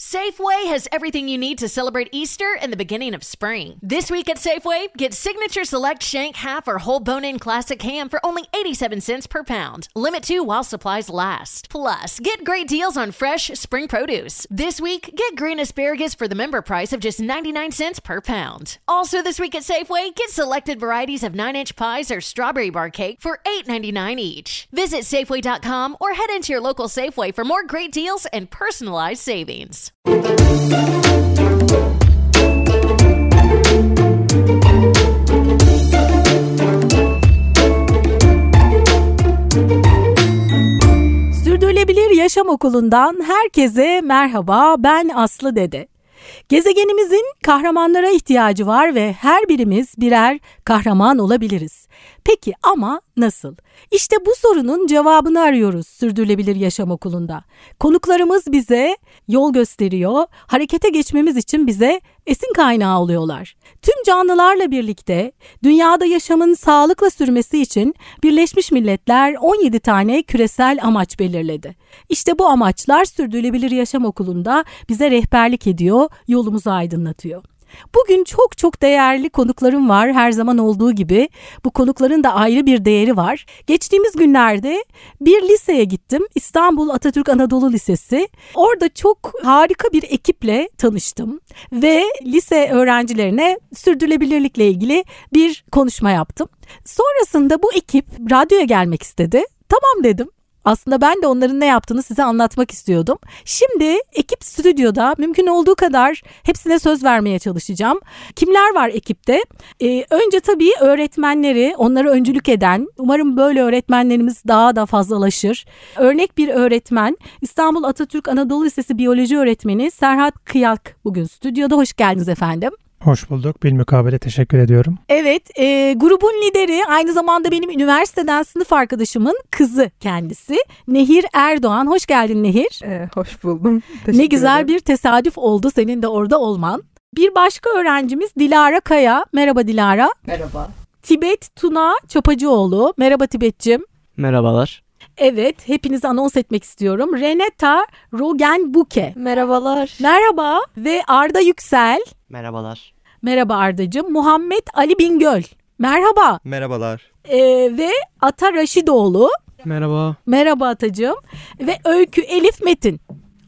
Safeway has everything you need to celebrate Easter and the beginning of spring. This week at Safeway, get Signature Select Shank Half or Whole Bone In Classic Ham for only 87 cents per pound. Limit 2 while supplies last. Plus, get great deals on fresh spring produce. This week, get green asparagus for the member price of just 99 cents per pound. Also this week at Safeway, get selected varieties of 9-inch pies or strawberry bar cake for $8.99 each. Visit Safeway.com or head into your local Safeway for more great deals and personalized savings. Sürdürülebilir Yaşam Okulu'ndan herkese merhaba. Ben Aslı Dede. Gezegenimizin kahramanlara ihtiyacı var ve her birimiz birer kahraman olabiliriz. Peki ama nasıl? İşte bu sorunun cevabını arıyoruz Sürdürülebilir Yaşam Okulu'nda. Konuklarımız bize yol gösteriyor, harekete geçmemiz için bize esin kaynağı oluyorlar. Tüm canlılarla birlikte dünyada yaşamın sağlıkla sürmesi için Birleşmiş Milletler 17 tane küresel amaç belirledi. İşte bu amaçlar Sürdürülebilir Yaşam Okulu'nda bize rehberlik ediyor, yolumuzu aydınlatıyor. Bugün çok çok değerli konuklarım var her zaman olduğu gibi. Bu konukların da ayrı bir değeri var. Geçtiğimiz günlerde bir liseye gittim. İstanbul Atatürk Anadolu Lisesi. Orada çok harika bir ekiple tanıştım ve lise öğrencilerine sürdürülebilirlikle ilgili bir konuşma yaptım. Sonrasında bu ekip radyoya gelmek istedi. Tamam dedim. Aslında ben de onların ne yaptığını size anlatmak istiyordum. Şimdi ekip stüdyoda mümkün olduğu kadar hepsine söz vermeye çalışacağım. Kimler var ekipte? Ee, önce tabii öğretmenleri, onlara öncülük eden, umarım böyle öğretmenlerimiz daha da fazlalaşır. Örnek bir öğretmen, İstanbul Atatürk Anadolu Lisesi Biyoloji Öğretmeni Serhat Kıyak bugün stüdyoda. Hoş geldiniz efendim. Hoş bulduk. Bilmukabele teşekkür ediyorum. Evet, e, grubun lideri aynı zamanda benim üniversiteden sınıf arkadaşımın kızı kendisi. Nehir Erdoğan. Hoş geldin Nehir. Ee, hoş buldum. Teşekkür ne güzel ederim. bir tesadüf oldu senin de orada olman. Bir başka öğrencimiz Dilara Kaya. Merhaba Dilara. Merhaba. Tibet Tuna Çapacıoğlu. Merhaba Tibet'cim. Merhabalar. Evet, hepinizi anons etmek istiyorum. Renata Rogenbuke. Merhabalar. Merhaba ve Arda Yüksel. Merhabalar. Merhaba Ardacığım. Muhammed Ali Bingöl. Merhaba. Merhabalar. Ee, ve Ata Raşidoğlu. Merhaba. Merhaba Atacığım. Ve Öykü Elif Metin.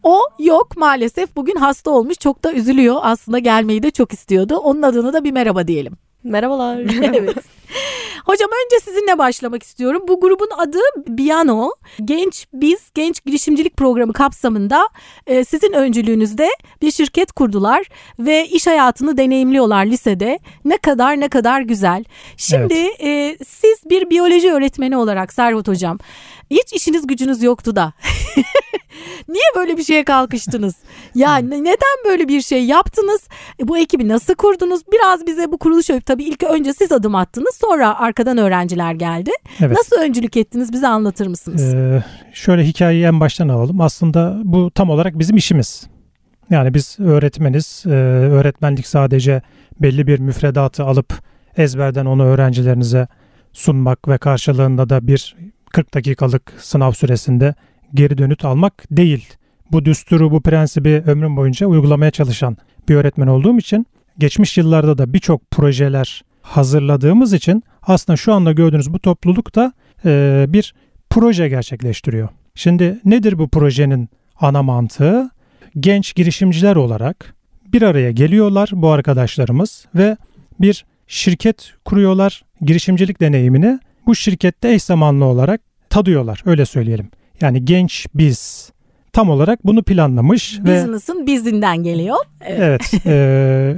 O yok maalesef bugün hasta olmuş çok da üzülüyor aslında gelmeyi de çok istiyordu. Onun adına da bir merhaba diyelim. Merhabalar. evet. Hocam önce sizinle başlamak istiyorum. Bu grubun adı Biano. Genç Biz Genç Girişimcilik Programı kapsamında e, sizin öncülüğünüzde bir şirket kurdular ve iş hayatını deneyimliyorlar lisede. Ne kadar ne kadar güzel. Şimdi evet. e, siz bir biyoloji öğretmeni olarak Servet Hocam hiç işiniz gücünüz yoktu da. Niye böyle bir şeye kalkıştınız? Ya neden böyle bir şey yaptınız? E, bu ekibi nasıl kurdunuz? Biraz bize bu kuruluş tabii ilk önce siz adım attınız. Sonra arkadan öğrenciler geldi. Evet. Nasıl öncülük ettiniz? Bize anlatır mısınız? Ee, şöyle hikayeyi en baştan alalım. Aslında bu tam olarak bizim işimiz. Yani biz öğretmeniz. Ee, öğretmenlik sadece belli bir müfredatı alıp ezberden onu öğrencilerinize sunmak ve karşılığında da bir 40 dakikalık sınav süresinde geri dönüt almak değil. Bu düsturu, bu prensibi ömrüm boyunca uygulamaya çalışan bir öğretmen olduğum için geçmiş yıllarda da birçok projeler hazırladığımız için aslında şu anda gördüğünüz bu topluluk da e, bir proje gerçekleştiriyor. Şimdi nedir bu projenin ana mantığı? Genç girişimciler olarak bir araya geliyorlar bu arkadaşlarımız ve bir şirket kuruyorlar. Girişimcilik deneyimini bu şirkette eş zamanlı olarak tadıyorlar öyle söyleyelim. Yani genç biz tam olarak bunu planlamış. Business'ın ve, bizinden geliyor. Evet. evet e,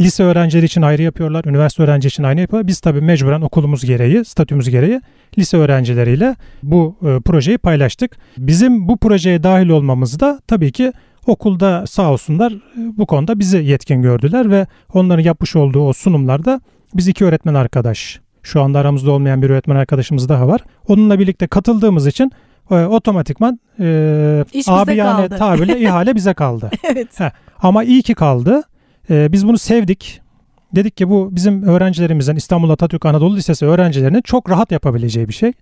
lise öğrencileri için ayrı yapıyorlar, üniversite öğrenci için ayrı yapıyorlar. Biz tabii mecburen okulumuz gereği, statümüz gereği lise öğrencileriyle bu e, projeyi paylaştık. Bizim bu projeye dahil olmamız da tabii ki okulda sağ olsunlar e, bu konuda bizi yetkin gördüler ve onların yapmış olduğu o sunumlarda biz iki öğretmen arkadaş şu anda aramızda olmayan bir öğretmen arkadaşımız daha var. Onunla birlikte katıldığımız için e, otomatikman e, abiyane tabirle ihale bize kaldı. evet. Heh, ama iyi ki kaldı. E, biz bunu sevdik. Dedik ki bu bizim öğrencilerimizin İstanbul Atatürk Anadolu Lisesi öğrencilerinin çok rahat yapabileceği bir şey.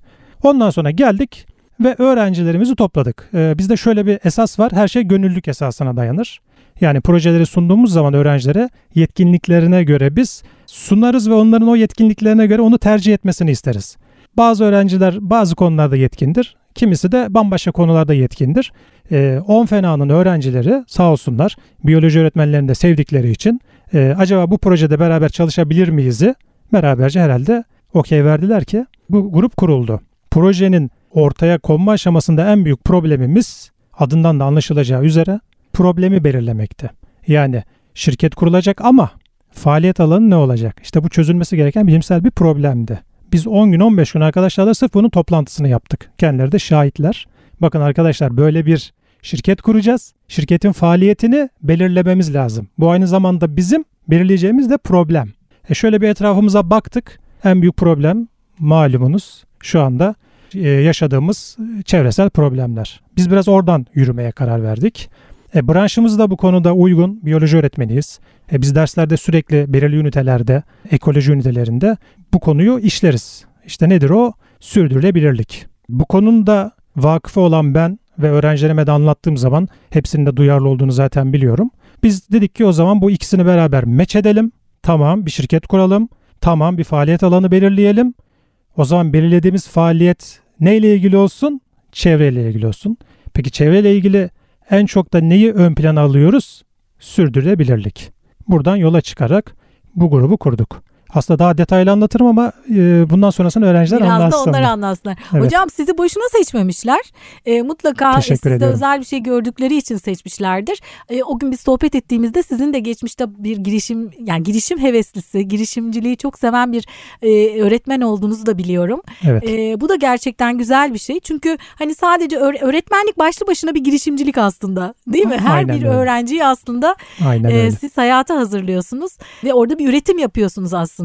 Ondan sonra geldik ve öğrencilerimizi topladık. Ee, bizde şöyle bir esas var. Her şey gönüllülük esasına dayanır. Yani projeleri sunduğumuz zaman öğrencilere yetkinliklerine göre biz sunarız ve onların o yetkinliklerine göre onu tercih etmesini isteriz. Bazı öğrenciler bazı konularda yetkindir. Kimisi de bambaşka konularda yetkindir. E, 10 fenanın öğrencileri sağ olsunlar biyoloji öğretmenlerini de sevdikleri için e, acaba bu projede beraber çalışabilir miyiz'i beraberce herhalde okey verdiler ki bu grup kuruldu. Projenin ortaya konma aşamasında en büyük problemimiz adından da anlaşılacağı üzere problemi belirlemekti. Yani şirket kurulacak ama faaliyet alanı ne olacak? İşte bu çözülmesi gereken bilimsel bir problemdi. Biz 10 gün 15 gün arkadaşlarla sırf bunun toplantısını yaptık. Kendileri de şahitler. Bakın arkadaşlar böyle bir şirket kuracağız. Şirketin faaliyetini belirlememiz lazım. Bu aynı zamanda bizim belirleyeceğimiz de problem. E şöyle bir etrafımıza baktık. En büyük problem malumunuz şu anda e, yaşadığımız çevresel problemler. Biz biraz oradan yürümeye karar verdik. E, branşımız da bu konuda uygun. Biyoloji öğretmeniyiz. E, biz derslerde sürekli belirli ünitelerde, ekoloji ünitelerinde bu konuyu işleriz. İşte nedir o? Sürdürülebilirlik. Bu konunun da vakıfı olan ben ve öğrencilerime de anlattığım zaman hepsinin de duyarlı olduğunu zaten biliyorum. Biz dedik ki o zaman bu ikisini beraber meç edelim. Tamam bir şirket kuralım. Tamam bir faaliyet alanı belirleyelim. O zaman belirlediğimiz faaliyet neyle ilgili olsun? Çevreyle ilgili olsun. Peki çevreyle ilgili en çok da neyi ön plana alıyoruz? Sürdürülebilirlik. Buradan yola çıkarak bu grubu kurduk. Aslında daha detaylı anlatırım ama e, bundan sonrasını öğrenciler Biraz anlatsın. da onlar anlatsınlar. Evet. Hocam sizi boşuna seçmemişler. E, mutlaka Teşekkür sizde ediyorum. özel bir şey gördükleri için seçmişlerdir. E, o gün biz sohbet ettiğimizde sizin de geçmişte bir girişim yani girişim heveslisi, girişimciliği çok seven bir e, öğretmen olduğunuzu da biliyorum. Evet. E, bu da gerçekten güzel bir şey. Çünkü hani sadece öğ- öğretmenlik başlı başına bir girişimcilik aslında. Değil mi? Her Aynen bir öyle. öğrenciyi aslında Aynen e, öyle. siz hayata hazırlıyorsunuz ve orada bir üretim yapıyorsunuz aslında.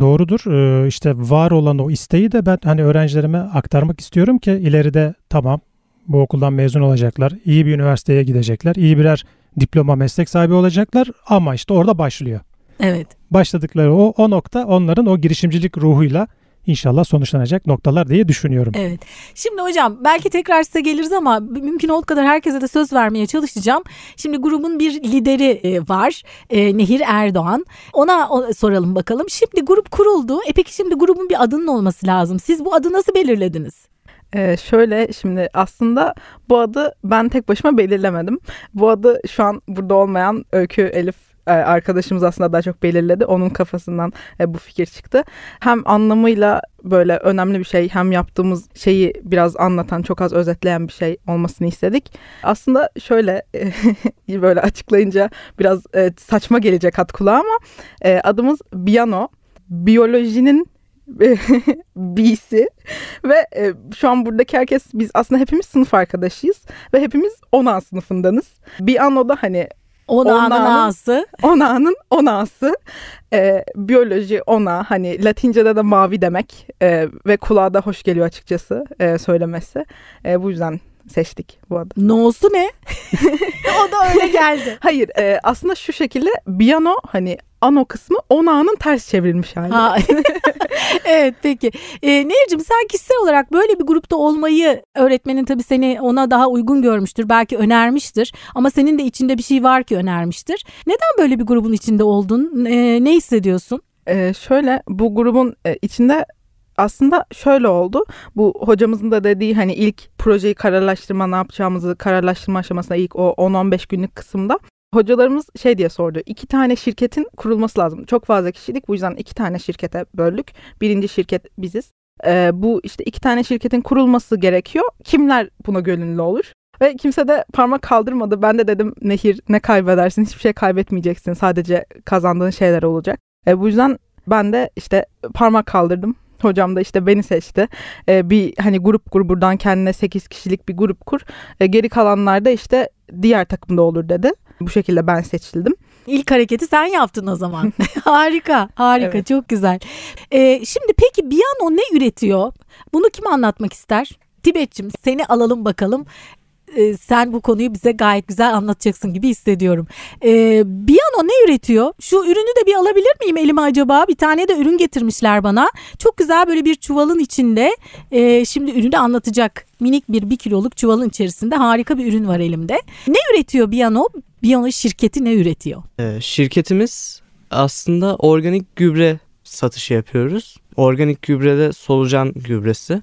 Doğrudur. Ee, işte var olan o isteği de ben hani öğrencilerime aktarmak istiyorum ki ileride tamam bu okuldan mezun olacaklar, iyi bir üniversiteye gidecekler, iyi birer diploma meslek sahibi olacaklar ama işte orada başlıyor. Evet. Başladıkları o, o nokta onların o girişimcilik ruhuyla inşallah sonuçlanacak noktalar diye düşünüyorum. Evet. Şimdi hocam belki tekrar size geliriz ama mümkün olduğu kadar herkese de söz vermeye çalışacağım. Şimdi grubun bir lideri e, var. E, Nehir Erdoğan. Ona soralım bakalım. Şimdi grup kuruldu. E peki şimdi grubun bir adının olması lazım. Siz bu adı nasıl belirlediniz? Ee, şöyle şimdi aslında bu adı ben tek başıma belirlemedim. Bu adı şu an burada olmayan Öykü Elif arkadaşımız aslında daha çok belirledi. Onun kafasından e, bu fikir çıktı. Hem anlamıyla böyle önemli bir şey hem yaptığımız şeyi biraz anlatan çok az özetleyen bir şey olmasını istedik. Aslında şöyle e, böyle açıklayınca biraz e, saçma gelecek hat kulağa ama e, adımız Biyano. Biyolojinin B'si ve e, şu an buradaki herkes biz aslında hepimiz sınıf arkadaşıyız ve hepimiz 10A sınıfındanız. Bir an o da hani Ona'nın Ona'nın- A'sı. 10A'nın 10A'sı e, biyoloji 10A hani Latince'de de mavi demek e, ve kulağa da hoş geliyor açıkçası e, söylemesi. E, bu yüzden seçtik bu adı. No'su ne? o da öyle geldi. Hayır e, aslında şu şekilde biyano hani ano kısmı 10A'nın ters çevrilmiş hali. Ha. evet peki. E, Nehir'cim sen kişisel olarak böyle bir grupta olmayı öğretmenin tabii seni ona daha uygun görmüştür. Belki önermiştir. Ama senin de içinde bir şey var ki önermiştir. Neden böyle bir grubun içinde oldun? E, ne hissediyorsun? Ee, şöyle bu grubun e, içinde aslında şöyle oldu. Bu hocamızın da dediği hani ilk projeyi kararlaştırma ne yapacağımızı kararlaştırma aşamasında ilk o 10-15 günlük kısımda hocalarımız şey diye sordu. İki tane şirketin kurulması lazım. Çok fazla kişilik bu yüzden iki tane şirkete böldük. Birinci şirket biziz. Ee, bu işte iki tane şirketin kurulması gerekiyor. Kimler buna gönüllü olur? Ve kimse de parmak kaldırmadı. Ben de dedim Nehir ne kaybedersin? Hiçbir şey kaybetmeyeceksin. Sadece kazandığın şeyler olacak. E, bu yüzden ben de işte parmak kaldırdım. Hocam da işte beni seçti. E, bir hani grup kur buradan kendine 8 kişilik bir grup kur. E, geri kalanlar da işte diğer takımda olur dedi. Bu şekilde ben seçildim. İlk hareketi sen yaptın o zaman. harika, harika, Evet. çok güzel. E, şimdi peki Biyano ne üretiyor? Bunu kim anlatmak ister? Tibet'cim seni alalım bakalım. e, sen bu konuyu bize gayet güzel anlatacaksın gibi hissediyorum. E, Biano ne üretiyor? Şu ürünü de bir alabilir miyim elime acaba? Bir tane de ürün getirmişler bana. Çok güzel böyle bir çuvalın içinde. E, şimdi ürünü anlatacak. Minik bir bir kiloluk çuvalın içerisinde harika bir ürün var elimde. Ne üretiyor Biano? Biano şirketi ne üretiyor? Ee, şirketimiz aslında organik gübre satışı yapıyoruz. Organik gübrede solucan gübresi.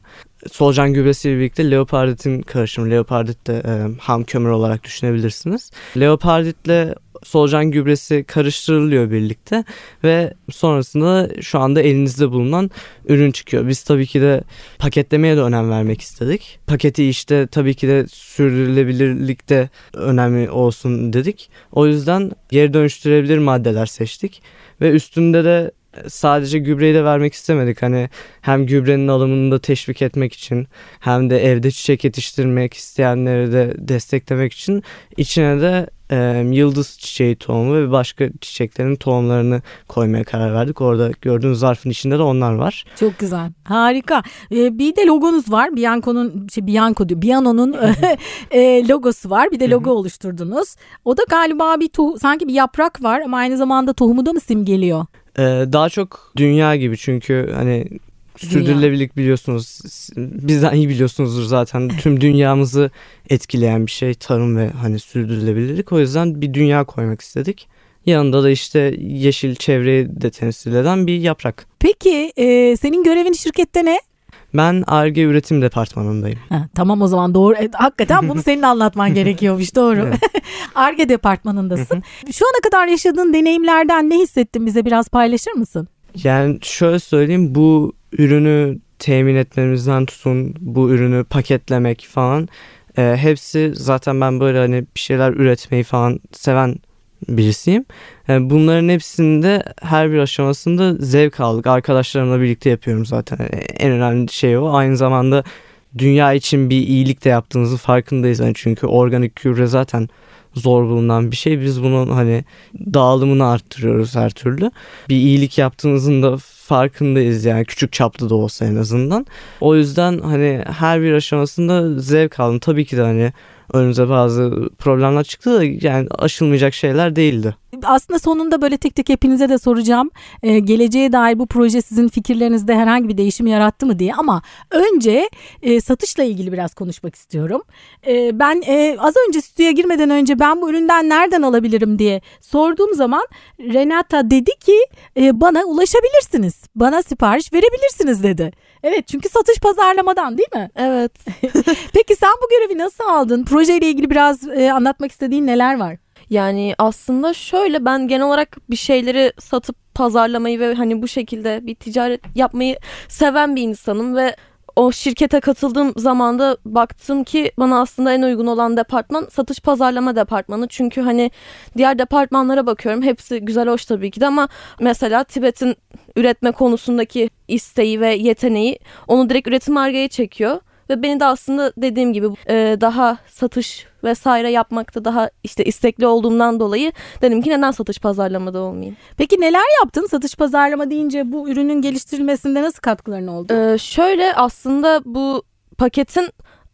Solucan gübresiyle birlikte leoparditin karışımı. Leopardit de e, ham kömür olarak düşünebilirsiniz. Leoparditle solucan gübresi karıştırılıyor birlikte ve sonrasında şu anda elinizde bulunan ürün çıkıyor. Biz tabii ki de paketlemeye de önem vermek istedik. Paketi işte tabii ki de sürdürülebilirlikte önemli olsun dedik. O yüzden geri dönüştürebilir maddeler seçtik ve üstünde de sadece gübreyi de vermek istemedik. Hani hem gübrenin alımını da teşvik etmek için hem de evde çiçek yetiştirmek isteyenleri de desteklemek için içine de e, yıldız çiçeği tohumu ve başka çiçeklerin tohumlarını koymaya karar verdik. Orada gördüğünüz zarfın içinde de onlar var. Çok güzel. Harika. Ee, bir de logonuz var. Bianco'nun şey Bianco diyor. Biano'nun e, logosu var. Bir de logo oluşturdunuz. O da galiba bir toh- sanki bir yaprak var ama aynı zamanda tohumu da mı simgeliyor? Ee, daha çok dünya gibi çünkü hani sürdürülebilirlik biliyorsunuz bizden iyi biliyorsunuzdur zaten tüm dünyamızı etkileyen bir şey tarım ve hani sürdürülebilirlik o yüzden bir dünya koymak istedik. Yanında da işte yeşil çevreyi de temsil eden bir yaprak. Peki e, senin görevin şirkette ne? Ben ARGE üretim departmanındayım. Ha, tamam o zaman doğru. E, hakikaten bunu senin anlatman gerekiyormuş doğru. Evet. Arge departmanındasın. Şu ana kadar yaşadığın deneyimlerden ne hissettin bize biraz paylaşır mısın? Yani şöyle söyleyeyim bu ürünü temin etmemizden tutun bu ürünü paketlemek falan e, hepsi zaten ben böyle hani bir şeyler üretmeyi falan seven birisiyim. Yani bunların hepsinde her bir aşamasında zevk aldık. Arkadaşlarımla birlikte yapıyorum zaten. Yani en önemli şey o. Aynı zamanda dünya için bir iyilik de yaptığımızın farkındayız. Yani çünkü organik gübre zaten zor bulunan bir şey. Biz bunun hani dağılımını arttırıyoruz her türlü. Bir iyilik yaptığımızın da farkındayız yani küçük çaplı da olsa en azından. O yüzden hani her bir aşamasında zevk aldım. Tabii ki de hani önümüze bazı problemler çıktı da yani aşılmayacak şeyler değildi. Aslında sonunda böyle tek tek hepinize de soracağım. Ee, geleceğe dair bu proje sizin fikirlerinizde herhangi bir değişim yarattı mı diye. Ama önce e, satışla ilgili biraz konuşmak istiyorum. E, ben e, az önce stüdyoya girmeden önce ben bu üründen nereden alabilirim diye sorduğum zaman Renata dedi ki e, bana ulaşabilirsiniz. Bana sipariş verebilirsiniz dedi. Evet çünkü satış pazarlamadan değil mi? Evet. Peki sen bu görevi nasıl aldın? Projeyle ilgili biraz e, anlatmak istediğin neler var? Yani aslında şöyle ben genel olarak bir şeyleri satıp pazarlamayı ve hani bu şekilde bir ticaret yapmayı seven bir insanım ve o şirkete katıldığım zaman da baktım ki bana aslında en uygun olan departman satış pazarlama departmanı. Çünkü hani diğer departmanlara bakıyorum. Hepsi güzel hoş tabii ki de ama mesela Tibet'in üretme konusundaki isteği ve yeteneği onu direkt üretim argaya çekiyor. Ve beni de aslında dediğim gibi e, daha satış vesaire yapmakta daha işte istekli olduğumdan dolayı dedim ki neden satış pazarlamada olmayayım. Peki neler yaptın? Satış pazarlama deyince bu ürünün geliştirilmesinde nasıl katkıların oldu? E, şöyle aslında bu paketin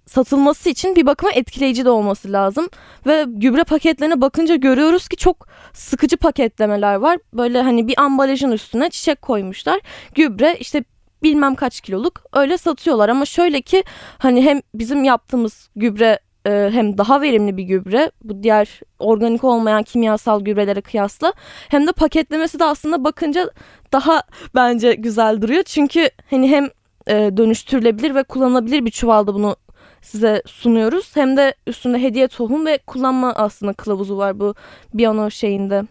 satılması için bir bakıma etkileyici de olması lazım. Ve gübre paketlerine bakınca görüyoruz ki çok sıkıcı paketlemeler var. Böyle hani bir ambalajın üstüne çiçek koymuşlar. Gübre işte bilmem kaç kiloluk öyle satıyorlar ama şöyle ki hani hem bizim yaptığımız gübre e, hem daha verimli bir gübre bu diğer organik olmayan kimyasal gübrelere kıyasla hem de paketlemesi de aslında bakınca daha bence güzel duruyor çünkü hani hem e, dönüştürülebilir ve kullanılabilir bir çuvalda bunu size sunuyoruz hem de üstünde hediye tohum ve kullanma aslında kılavuzu var bu Biano şeyinde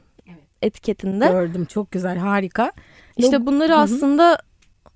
etiketinde. Gördüm çok güzel harika. İşte bunları Hı hı. aslında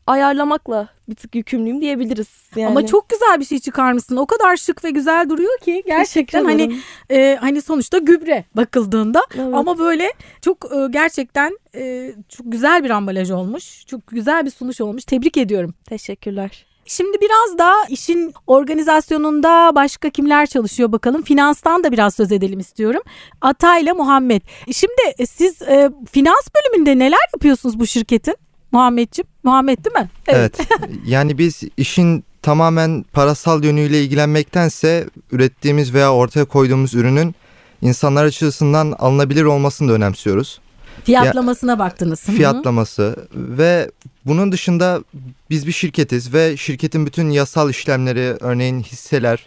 ayarlamakla bir tık yükümlüyüm diyebiliriz. Yani. Ama çok güzel bir şey çıkarmışsın. O kadar şık ve güzel duruyor ki gerçekten hani e, hani sonuçta gübre bakıldığında Evet. ama böyle çok e, gerçekten e, çok güzel bir ambalaj olmuş. Çok güzel bir sunuş olmuş. Tebrik ediyorum. Teşekkürler. Şimdi biraz da işin organizasyonunda başka kimler çalışıyor bakalım. Finanstan da biraz söz edelim istiyorum. Ata ile Muhammed. Şimdi e, siz e, finans bölümünde neler yapıyorsunuz bu şirketin? Muhammedciğim. Muhammed değil mi? Evet. yani biz işin tamamen parasal yönüyle ilgilenmektense ürettiğimiz veya ortaya koyduğumuz ürünün insanlar açısından alınabilir olmasını da önemsiyoruz. Fiyatlamasına baktınız. Hı hı. Fiyatlaması ve bunun dışında biz bir şirketiz ve şirketin bütün yasal işlemleri örneğin hisseler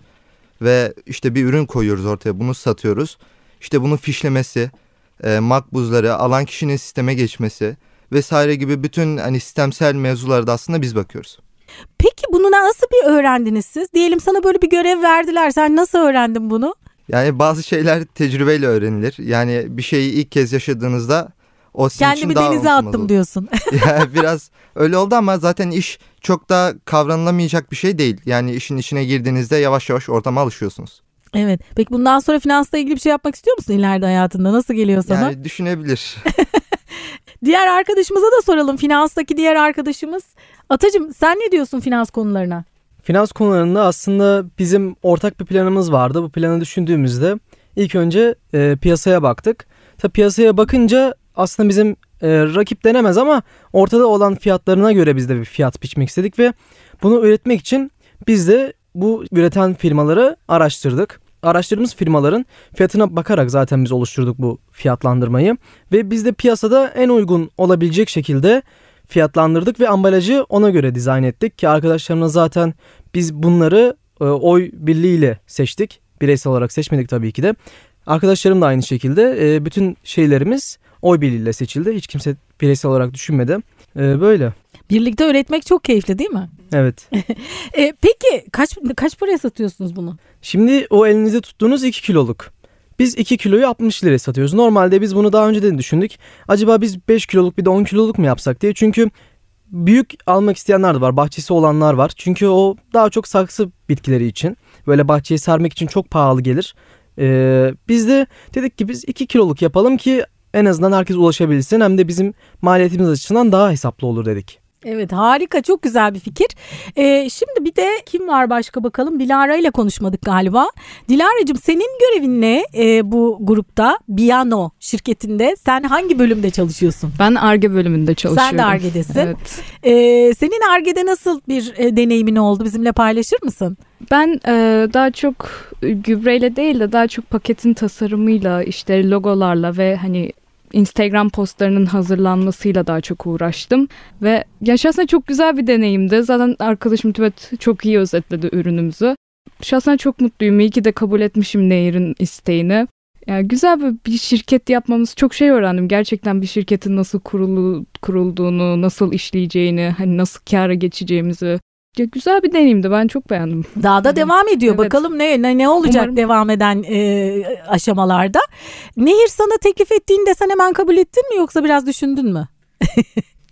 ve işte bir ürün koyuyoruz ortaya bunu satıyoruz. İşte bunun fişlemesi, e, makbuzları, alan kişinin sisteme geçmesi vesaire gibi bütün hani sistemsel mevzulara da aslında biz bakıyoruz. Peki bunu nasıl bir öğrendiniz siz? Diyelim sana böyle bir görev verdiler. Sen nasıl öğrendin bunu? Yani bazı şeyler tecrübeyle öğrenilir. Yani bir şeyi ilk kez yaşadığınızda o sizin için Kendimi daha denize attım olur. diyorsun. yani biraz öyle oldu ama zaten iş çok da kavranılamayacak bir şey değil. Yani işin içine girdiğinizde yavaş yavaş ortama alışıyorsunuz. evet. Peki bundan sonra finansla ilgili bir şey yapmak istiyor musun ileride hayatında? Nasıl geliyor sana? Yani düşünebilir. Diğer arkadaşımıza da soralım. Finanstaki diğer arkadaşımız. Atacığım sen ne diyorsun finans konularına? Finans konularında aslında bizim ortak bir planımız vardı. Bu planı düşündüğümüzde ilk önce e, piyasaya baktık. Tabii piyasaya bakınca aslında bizim e, rakip denemez ama ortada olan fiyatlarına göre biz de bir fiyat biçmek istedik ve bunu üretmek için biz de bu üreten firmaları araştırdık. Araştırdığımız firmaların fiyatına bakarak zaten biz oluşturduk bu fiyatlandırmayı ve biz de piyasada en uygun olabilecek şekilde fiyatlandırdık ve ambalajı ona göre dizayn ettik ki arkadaşlarımla zaten biz bunları e, oy birliğiyle seçtik. Bireysel olarak seçmedik tabii ki de. Arkadaşlarım da aynı şekilde e, bütün şeylerimiz oy birliğiyle seçildi. Hiç kimse bireysel olarak düşünmedi. E, böyle. Birlikte öğretmek çok keyifli değil mi? Evet. E, peki kaç kaç paraya satıyorsunuz bunu? Şimdi o elinizde tuttuğunuz 2 kiloluk. Biz 2 kiloyu 60 liraya satıyoruz. Normalde biz bunu daha önceden düşündük. Acaba biz 5 kiloluk bir de 10 kiloluk mu yapsak diye. Çünkü büyük almak isteyenler de var. Bahçesi olanlar var. Çünkü o daha çok saksı bitkileri için. Böyle bahçeyi sermek için çok pahalı gelir. Ee, biz de dedik ki biz 2 kiloluk yapalım ki en azından herkes ulaşabilsin. Hem de bizim maliyetimiz açısından daha hesaplı olur dedik. Evet harika çok güzel bir fikir. E, şimdi bir de kim var başka bakalım Dilara ile konuşmadık galiba. Dilara'cığım senin görevin ne e, bu grupta Biano şirketinde sen hangi bölümde çalışıyorsun? Ben ARGE bölümünde çalışıyorum. Sen de ARGE'desin. Evet. E, senin ARGE'de nasıl bir e, deneyimin oldu bizimle paylaşır mısın? Ben e, daha çok gübreyle değil de daha çok paketin tasarımıyla işte logolarla ve hani Instagram postlarının hazırlanmasıyla daha çok uğraştım ve şahsen çok güzel bir deneyimdi. Zaten arkadaşım Tibet çok iyi özetledi ürünümüzü. Şahsen çok mutluyum. İyi ki de kabul etmişim Nehir'in isteğini. Yani güzel bir, bir şirket yapmamız çok şey öğrendim. Gerçekten bir şirketin nasıl kurulu, kurulduğunu, nasıl işleyeceğini, hani nasıl kâra geçeceğimizi. Ya güzel bir deneyimdi. Ben çok beğendim. Daha da devam ediyor. Evet. Bakalım ne ne, ne olacak Umarım. devam eden e, aşamalarda. Nehir sana teklif ettiğinde sen hemen kabul ettin mi yoksa biraz düşündün mü?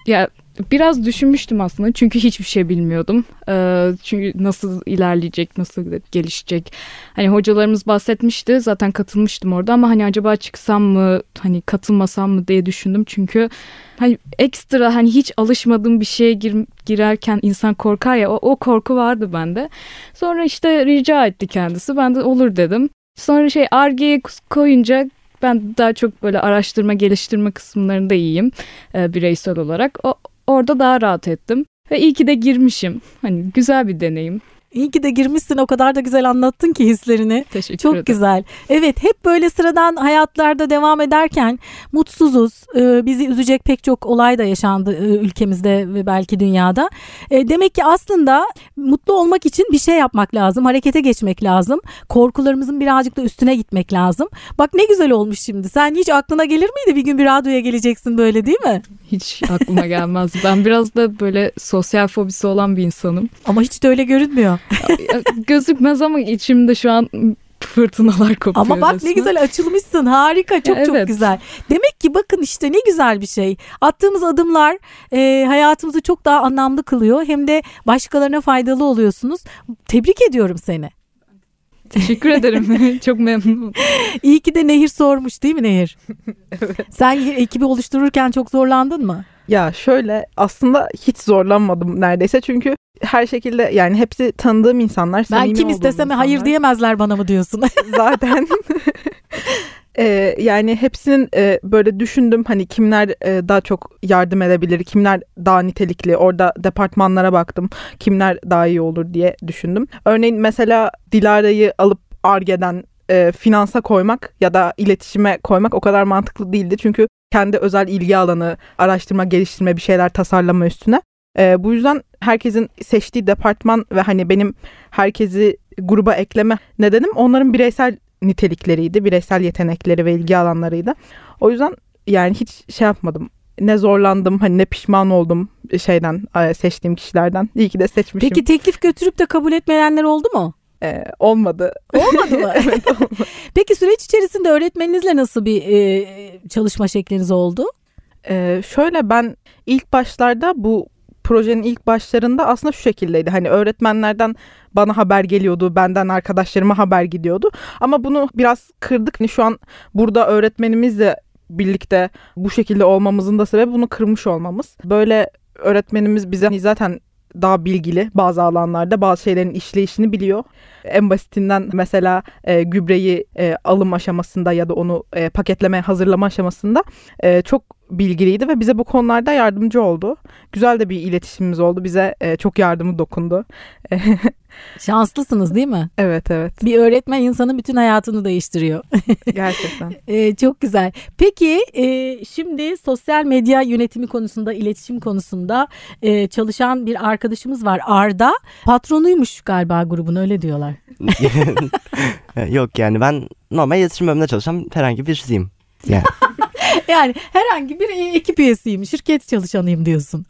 Ya biraz düşünmüştüm aslında çünkü hiçbir şey bilmiyordum. Ee, çünkü nasıl ilerleyecek, nasıl gelişecek. Hani hocalarımız bahsetmişti. Zaten katılmıştım orada ama hani acaba çıksam mı, hani katılmasam mı diye düşündüm. Çünkü hani ekstra hani hiç alışmadığım bir şeye gir- girerken insan korkar ya o, o korku vardı bende. Sonra işte rica etti kendisi. Ben de olur dedim. Sonra şey Arge'ye koyunca ben daha çok böyle araştırma geliştirme kısımlarında iyiyim e, bireysel olarak. O, orada daha rahat ettim. Ve iyi ki de girmişim. Hani güzel bir deneyim. İyi ki de girmişsin o kadar da güzel anlattın ki hislerini. Teşekkür Çok ederim. güzel. Evet hep böyle sıradan hayatlarda devam ederken mutsuzuz. Ee, bizi üzecek pek çok olay da yaşandı e, ülkemizde ve belki dünyada. E, demek ki aslında mutlu olmak için bir şey yapmak lazım. Harekete geçmek lazım. Korkularımızın birazcık da üstüne gitmek lazım. Bak ne güzel olmuş şimdi. Sen hiç aklına gelir miydi bir gün bir radyoya geleceksin böyle değil mi? Hiç aklıma gelmez. Ben biraz da böyle sosyal fobisi olan bir insanım. Ama hiç de öyle görünmüyor. Gözükmez ama içimde şu an fırtınalar kopuyor. Ama bak ne resmen. güzel açılmışsın. Harika. Çok çok Evet. güzel. Demek ki bakın işte ne güzel bir şey. Attığımız adımlar e, hayatımızı çok daha anlamlı kılıyor. Hem de başkalarına faydalı oluyorsunuz. Tebrik ediyorum seni. Teşekkür ederim. Çok memnunum. İyi ki de Nehir sormuş değil mi Nehir? Sen ekibi oluştururken çok zorlandın mı? Ya şöyle aslında hiç zorlanmadım neredeyse çünkü her şekilde yani hepsi tanıdığım insanlar. Ben kim istesem hayır insanlar. diyemezler bana mı diyorsun? Zaten Ee, yani hepsinin e, böyle düşündüm hani kimler e, daha çok yardım edebilir, kimler daha nitelikli. Orada departmanlara baktım. Kimler daha iyi olur diye düşündüm. Örneğin mesela Dilara'yı alıp Arge'den e, finansa koymak ya da iletişime koymak o kadar mantıklı değildi. Çünkü kendi özel ilgi alanı, araştırma, geliştirme, bir şeyler tasarlama üstüne. E, bu yüzden herkesin seçtiği departman ve hani benim herkesi gruba ekleme nedenim onların bireysel nitelikleriydi, bireysel yetenekleri ve ilgi alanlarıydı. O yüzden yani hiç şey yapmadım. Ne zorlandım, hani ne pişman oldum şeyden, e, seçtiğim kişilerden. İyi ki de seçmişim. Peki teklif götürüp de kabul etmeyenler oldu mu? Ee, olmadı. Olmadı mı? evet olmadı. Peki süreç içerisinde öğretmeninizle nasıl bir e, çalışma şekliniz oldu? Ee, şöyle ben ilk başlarda bu projenin ilk başlarında aslında şu şekildeydi. Hani öğretmenlerden bana haber geliyordu, benden arkadaşlarıma haber gidiyordu. Ama bunu biraz kırdık. Hani şu an burada öğretmenimizle birlikte bu şekilde olmamızın da sebebi bunu kırmış olmamız. Böyle öğretmenimiz bize hani zaten daha bilgili bazı alanlarda bazı şeylerin işleyişini biliyor. En basitinden mesela e, gübreyi e, alım aşamasında ya da onu e, paketleme hazırlama aşamasında e, çok bilgiliydi ve bize bu konularda yardımcı oldu. Güzel de bir iletişimimiz oldu. Bize e, çok yardımı dokundu. Şanslısınız değil mi? evet evet. Bir öğretmen insanın bütün hayatını değiştiriyor. Gerçekten. Ee, çok güzel. Peki e, şimdi sosyal medya yönetimi konusunda, iletişim konusunda e, çalışan bir arkadaşımız var Arda. Patronuymuş galiba grubun öyle diyorlar. Yok yani ben normal iletişim bölümünde çalışan herhangi birisiyim. Yani Yani herhangi bir e, ekip üyesiyim, şirket çalışanıyım diyorsun.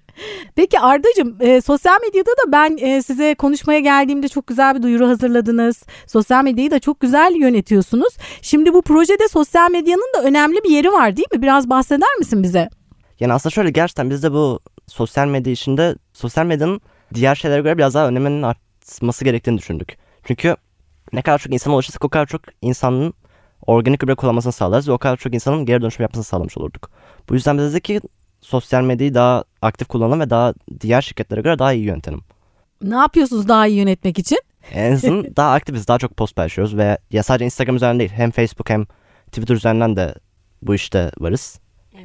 Peki Arda'cığım e, sosyal medyada da ben e, size konuşmaya geldiğimde çok güzel bir duyuru hazırladınız. Sosyal medyayı da çok güzel yönetiyorsunuz. Şimdi bu projede sosyal medyanın da önemli bir yeri var değil mi? Biraz bahseder misin bize? yani aslında şöyle gerçekten biz de bu sosyal medya işinde sosyal medyanın diğer şeylere göre biraz daha öneminin artması gerektiğini düşündük. Çünkü ne kadar çok insan ulaşırsak o kadar çok insanın organik gübre kullanmasını sağlarız ve o kadar çok insanın geri dönüşüm yapmasını sağlamış olurduk. Bu yüzden biz dedik ki sosyal medyayı daha aktif kullanalım ve daha diğer şirketlere göre daha iyi yönetelim. Ne yapıyorsunuz daha iyi yönetmek için? En azından daha aktifiz, daha çok post paylaşıyoruz ve ya sadece Instagram üzerinden değil hem Facebook hem Twitter üzerinden de bu işte varız.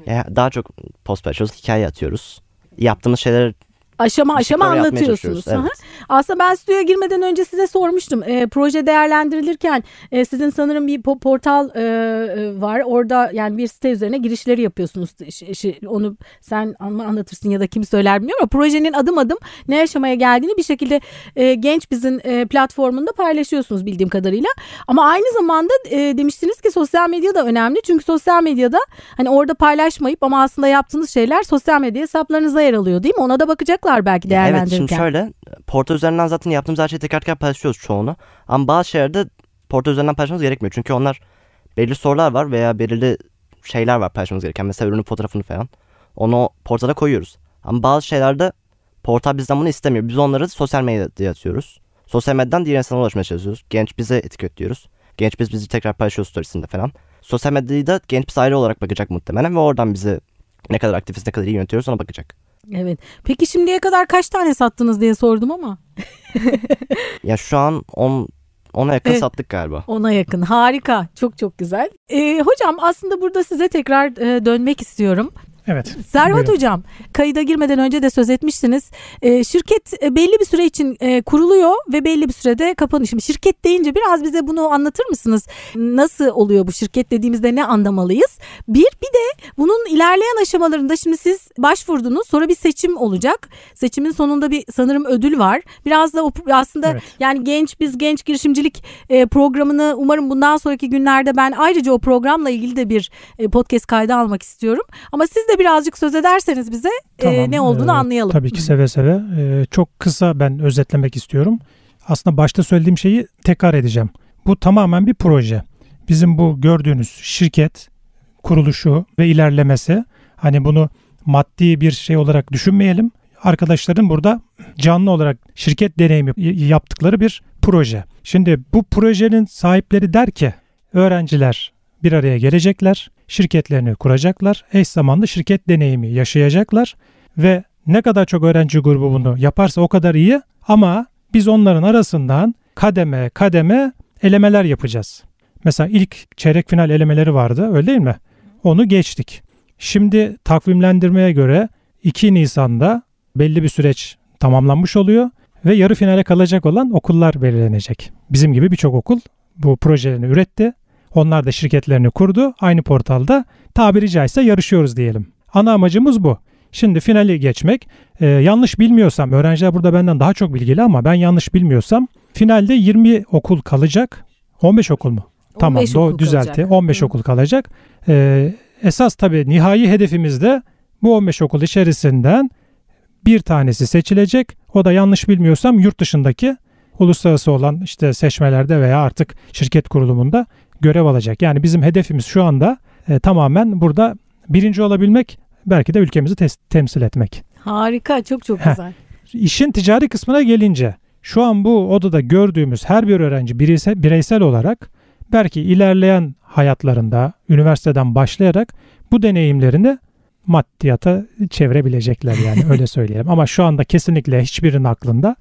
Ya daha çok post paylaşıyoruz, hikaye atıyoruz. Yaptığımız şeyleri Aşama aşama anlatıyorsunuz. Aha. evet. Aslında ben stüdyoya girmeden önce size sormuştum. E, proje değerlendirilirken e, sizin sanırım bir po- portal e, e, var. Orada yani bir site üzerine girişleri yapıyorsunuz. Onu sen an- anlatırsın ya da kim söyler bilmiyorum ama projenin adım adım ne aşamaya geldiğini bir şekilde e, genç bizim e, platformunda paylaşıyorsunuz bildiğim kadarıyla. Ama aynı zamanda e, demiştiniz ki sosyal medya da önemli. Çünkü sosyal medyada hani orada paylaşmayıp ama aslında yaptığınız şeyler sosyal medya hesaplarınızda yer alıyor değil mi? Ona da bakacaklar belki Evet değerlendirirken. şimdi şöyle portal üzerinden zaten yaptığımız her şeyi tekrar tekrar paylaşıyoruz çoğunu. Ama bazı şeylerde portal üzerinden paylaşmamız gerekmiyor. Çünkü onlar belirli sorular var veya belirli şeyler var paylaşmamız gereken. Mesela ürünün fotoğrafını falan. Onu portala koyuyoruz. Ama bazı şeylerde portal bizden bunu istemiyor. Biz onları sosyal medyada atıyoruz. Sosyal medyadan diğer insanlara ulaşmaya çalışıyoruz. Genç bize etiketliyoruz. Genç biz bizi tekrar paylaşıyoruz storiesinde falan. Sosyal medyayı da genç biz ayrı olarak bakacak muhtemelen ve oradan bizi ne kadar aktifiz ne kadar iyi yönetiyoruz ona bakacak. Evet. Peki şimdiye kadar kaç tane sattınız diye sordum ama. Ya şu an 10 ona yakın Evet. sattık galiba. Ona yakın. Harika. Çok çok güzel. Ee, hocam aslında burada size tekrar e, dönmek istiyorum. Evet. Serhat Buyurun. hocam kayıda girmeden önce de söz etmişsiniz. Ee, şirket e, belli bir süre için e, kuruluyor ve belli bir sürede kapanıyor. Şimdi şirket deyince biraz bize bunu anlatır mısınız? Nasıl oluyor bu şirket dediğimizde ne anlamalıyız? Bir bir de bunun ilerleyen aşamalarında şimdi siz başvurdunuz sonra bir seçim olacak. Seçimin sonunda bir sanırım ödül var. Biraz da o, aslında Evet. yani genç biz genç girişimcilik e, programını umarım bundan sonraki günlerde ben ayrıca o programla ilgili de bir e, podcast kaydı almak istiyorum. Ama siz de birazcık söz ederseniz bize e, Tamam, ne olduğunu e, anlayalım. Tabii ki seve seve. E, çok kısa ben özetlemek istiyorum. Aslında başta söylediğim şeyi tekrar edeceğim. Bu tamamen bir proje. Bizim bu gördüğünüz şirket kuruluşu ve ilerlemesi hani bunu maddi bir şey olarak düşünmeyelim. Arkadaşların burada canlı olarak şirket deneyimi yaptıkları bir proje. Şimdi bu projenin sahipleri der ki öğrenciler bir araya gelecekler, şirketlerini kuracaklar, eş zamanlı şirket deneyimi yaşayacaklar ve ne kadar çok öğrenci grubu bunu yaparsa o kadar iyi ama biz onların arasından kademe kademe elemeler yapacağız. Mesela ilk çeyrek final elemeleri vardı öyle değil mi? Onu geçtik. Şimdi takvimlendirmeye göre 2 Nisan'da belli bir süreç tamamlanmış oluyor ve yarı finale kalacak olan okullar belirlenecek. Bizim gibi birçok okul bu projelerini üretti. Onlar da şirketlerini kurdu. Aynı portalda tabiri caizse yarışıyoruz diyelim. Ana amacımız bu. Şimdi finali geçmek. Ee, yanlış bilmiyorsam, öğrenciler burada benden daha çok bilgili ama ben yanlış bilmiyorsam finalde 20 okul kalacak. 15 okul mu? Tamam, 15 doğru okul düzeltti. kalacak. 15 Hı. okul kalacak. Ee, esas tabii nihai hedefimiz de bu 15 okul içerisinden bir tanesi seçilecek. O da yanlış bilmiyorsam yurt dışındaki uluslararası olan işte seçmelerde veya artık şirket kurulumunda görev alacak. Yani bizim hedefimiz şu anda e, tamamen burada birinci olabilmek, belki de ülkemizi tes- temsil etmek. Harika çok çok Heh. güzel. İşin ticari kısmına gelince şu an bu odada gördüğümüz her bir öğrenci bireysel, bireysel olarak belki ilerleyen hayatlarında üniversiteden başlayarak bu deneyimlerini maddiyata çevirebilecekler yani öyle söyleyelim. Ama şu anda kesinlikle hiçbirinin aklında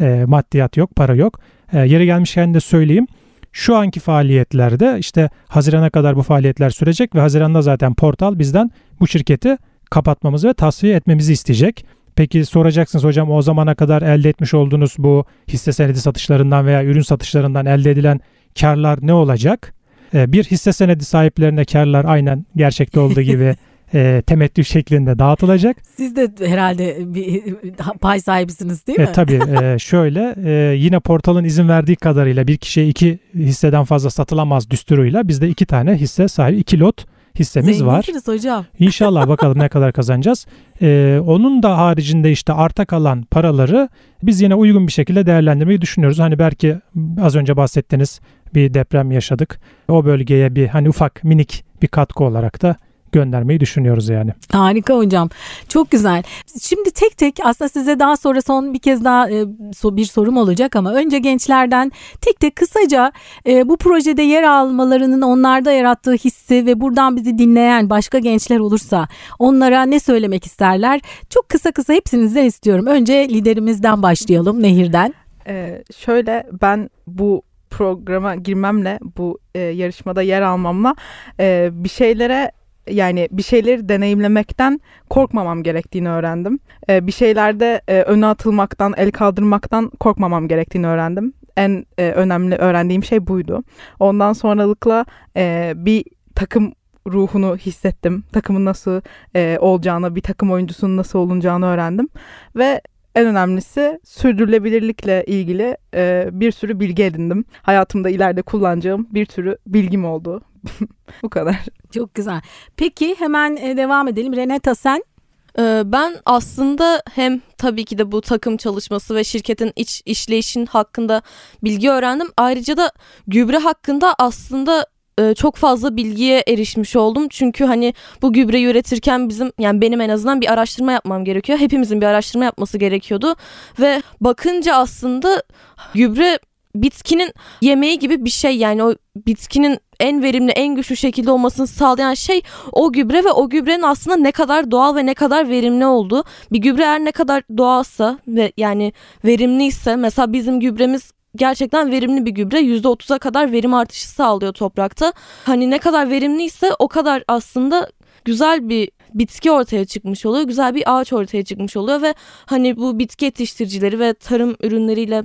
e, maddiyat yok, para yok. E, yeri gelmişken de söyleyeyim. Şu anki faaliyetlerde işte Haziran'a kadar bu faaliyetler sürecek ve Haziran'da zaten portal bizden bu şirketi kapatmamızı ve tasfiye etmemizi isteyecek. Peki soracaksınız hocam o zamana kadar elde etmiş olduğunuz bu hisse senedi satışlarından veya ürün satışlarından elde edilen karlar ne olacak? Ee, Bir hisse senedi sahiplerine karlar aynen gerçekte olduğu gibi e, temettü şeklinde dağıtılacak. Siz de herhalde bir pay sahibisiniz değil mi? E, tabii e, şöyle e, yine portalın izin verdiği kadarıyla bir kişiye iki hisseden fazla satılamaz düsturuyla bizde iki tane hisse sahibi iki lot hissemiz var. Zenginsiniz hocam. İnşallah bakalım ne kadar kazanacağız. Ee, onun da haricinde işte arta kalan paraları biz yine uygun bir şekilde değerlendirmeyi düşünüyoruz. Hani belki az önce bahsettiniz bir deprem yaşadık. O bölgeye bir hani ufak minik bir katkı olarak da göndermeyi düşünüyoruz yani. Harika hocam. Çok güzel. Şimdi tek tek aslında size daha sonra son bir kez daha e, so- bir sorum olacak ama önce gençlerden tek tek kısaca e, bu projede yer almalarının onlarda yarattığı hissi ve buradan bizi dinleyen başka gençler olursa onlara ne söylemek isterler? Çok kısa kısa hepsinizden istiyorum. Önce liderimizden başlayalım Nehir'den. Ee, şöyle ben bu programa girmemle bu e, yarışmada yer almamla e, bir şeylere yani bir şeyleri deneyimlemekten korkmamam gerektiğini öğrendim. E, bir şeylerde e, öne atılmaktan, el kaldırmaktan korkmamam gerektiğini öğrendim. En e, önemli öğrendiğim şey buydu. Ondan sonralıkla e, bir takım ruhunu hissettim. Takımın nasıl e, olacağını, bir takım oyuncusunun nasıl olunacağını öğrendim. Ve en önemlisi sürdürülebilirlikle ilgili e, bir sürü bilgi edindim. Hayatımda ileride kullanacağım bir sürü bilgim oldu. Bu kadar. Çok güzel. Peki hemen e, devam edelim. Renata sen? Ee, Ben aslında hem tabii ki de bu takım çalışması ve şirketin iç işleyişin hakkında bilgi öğrendim. Ayrıca da gübre hakkında aslında e, çok fazla bilgiye erişmiş oldum. Çünkü hani bu gübreyi üretirken bizim yani benim en azından bir araştırma yapmam gerekiyor. Hepimizin bir araştırma yapması gerekiyordu. Ve bakınca aslında gübre bitkinin yemeği gibi bir şey yani o bitkinin en verimli en güçlü şekilde olmasını sağlayan şey o gübre ve o gübrenin aslında ne kadar doğal ve ne kadar verimli olduğu. Bir gübre eğer ne kadar doğalsa ve yani verimliyse mesela bizim gübremiz gerçekten verimli bir gübre %30'a kadar verim artışı sağlıyor toprakta. Hani ne kadar verimliyse o kadar aslında güzel bir bitki ortaya çıkmış oluyor. Güzel bir ağaç ortaya çıkmış oluyor ve hani bu bitki yetiştiricileri ve tarım ürünleriyle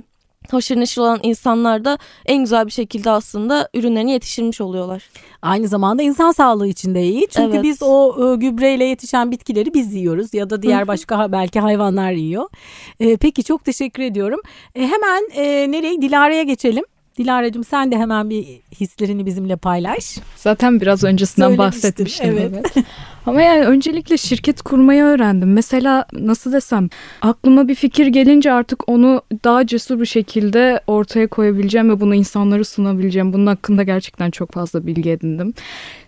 haşır neşir olan insanlar da en güzel bir şekilde aslında ürünlerini yetiştirmiş oluyorlar. Aynı zamanda insan sağlığı için de iyi. Çünkü Evet. biz o e, gübreyle yetişen bitkileri biz yiyoruz ya da diğer başka belki hayvanlar yiyor. E, peki çok teşekkür ediyorum. E, hemen e, nereye? Dilara'ya geçelim. Dilara'cığım sen de hemen bir hislerini bizimle paylaş. Zaten biraz öncesinden bahsetmiştim. evet. Evet. Ama yani öncelikle şirket kurmayı öğrendim. Mesela nasıl desem aklıma bir fikir gelince artık onu daha cesur bir şekilde ortaya koyabileceğim ve bunu insanlara sunabileceğim. Bunun hakkında gerçekten çok fazla bilgi edindim.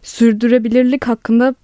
Sürdürülebilirlik hakkında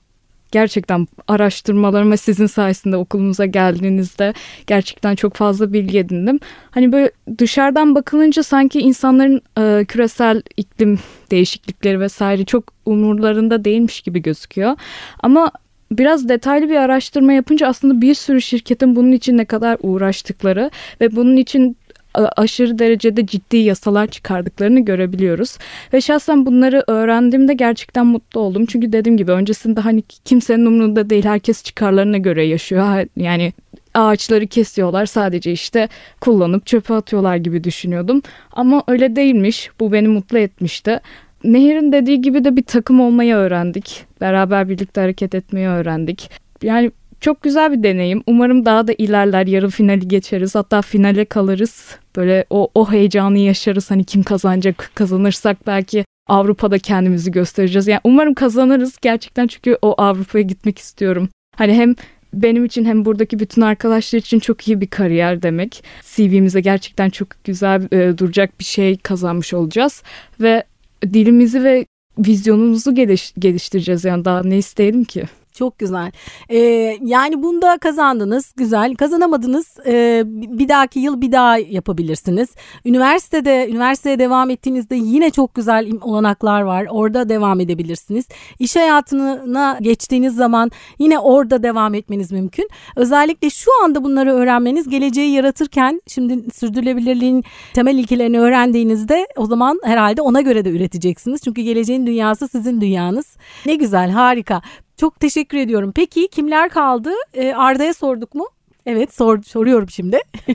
gerçekten araştırmalarım ve sizin sayesinde okulumuza geldiğinizde gerçekten çok fazla bilgi edindim. Hani böyle dışarıdan bakılınca sanki insanların e, küresel iklim değişiklikleri vesaire çok umurlarında değilmiş gibi gözüküyor. Ama biraz detaylı bir araştırma yapınca aslında bir sürü şirketin bunun için ne kadar uğraştıkları ve bunun için aşırı derecede ciddi yasalar çıkardıklarını görebiliyoruz. Ve şahsen bunları öğrendiğimde gerçekten mutlu oldum. Çünkü dediğim gibi öncesinde hani kimsenin umurunda değil herkes çıkarlarına göre yaşıyor. Yani ağaçları kesiyorlar sadece işte kullanıp çöpe atıyorlar gibi düşünüyordum. Ama öyle değilmiş. Bu beni mutlu etmişti. Nehir'in dediği gibi de bir takım olmayı öğrendik. Beraber birlikte hareket etmeyi öğrendik. Yani çok güzel bir deneyim. Umarım daha da ilerler. Yarı finali geçeriz. Hatta finale kalırız. Böyle o, o heyecanı yaşarız. Hani kim kazanacak kazanırsak belki Avrupa'da kendimizi göstereceğiz. Yani umarım kazanırız gerçekten çünkü o Avrupa'ya gitmek istiyorum. Hani hem benim için hem buradaki bütün arkadaşlar için çok iyi bir kariyer demek. CV'mize gerçekten çok güzel e, duracak bir şey kazanmış olacağız ve dilimizi ve vizyonumuzu geliş, geliştireceğiz yani daha ne isteyelim ki? Çok güzel. Ee, yani bunda kazandınız. Güzel. Kazanamadınız. Ee, bir dahaki yıl bir daha yapabilirsiniz. Üniversitede, üniversiteye devam ettiğinizde yine çok güzel olanaklar var. Orada devam edebilirsiniz. İş hayatına geçtiğiniz zaman yine orada devam etmeniz mümkün. Özellikle şu anda bunları öğrenmeniz geleceği yaratırken şimdi sürdürülebilirliğin temel ilkelerini öğrendiğinizde o zaman herhalde ona göre de üreteceksiniz. Çünkü geleceğin dünyası sizin dünyanız. Ne güzel, harika. Çok teşekkür ediyorum. Peki kimler kaldı? Ee, Arda'ya sorduk mu? Evet sor, soruyorum şimdi.